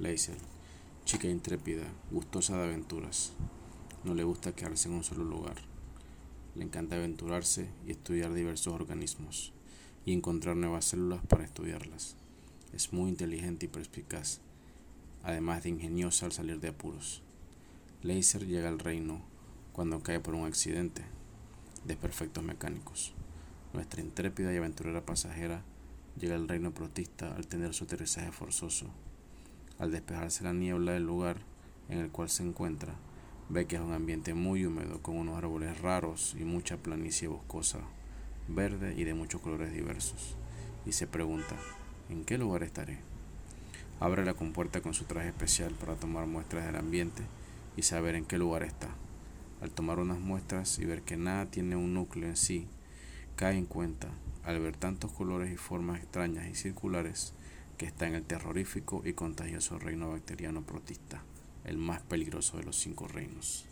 Leisel, chica intrépida, gustosa de aventuras. No le gusta quedarse en un solo lugar. Le encanta aventurarse y estudiar diversos organismos y encontrar nuevas células para estudiarlas. Es muy inteligente y perspicaz, además de ingeniosa al salir de apuros. Laser llega al reino cuando cae por un accidente de perfectos mecánicos. Nuestra intrépida y aventurera pasajera llega al reino protista al tener su aterrizaje forzoso al despejarse la niebla del lugar en el cual se encuentra, ve que es un ambiente muy húmedo con unos árboles raros y mucha planicie boscosa, verde y de muchos colores diversos, y se pregunta, ¿en qué lugar estaré? Abre la compuerta con su traje especial para tomar muestras del ambiente y saber en qué lugar está. Al tomar unas muestras y ver que nada tiene un núcleo en sí, cae en cuenta, al ver tantos colores y formas extrañas y circulares, que está en el terrorífico y contagioso reino bacteriano protista, el más peligroso de los cinco reinos.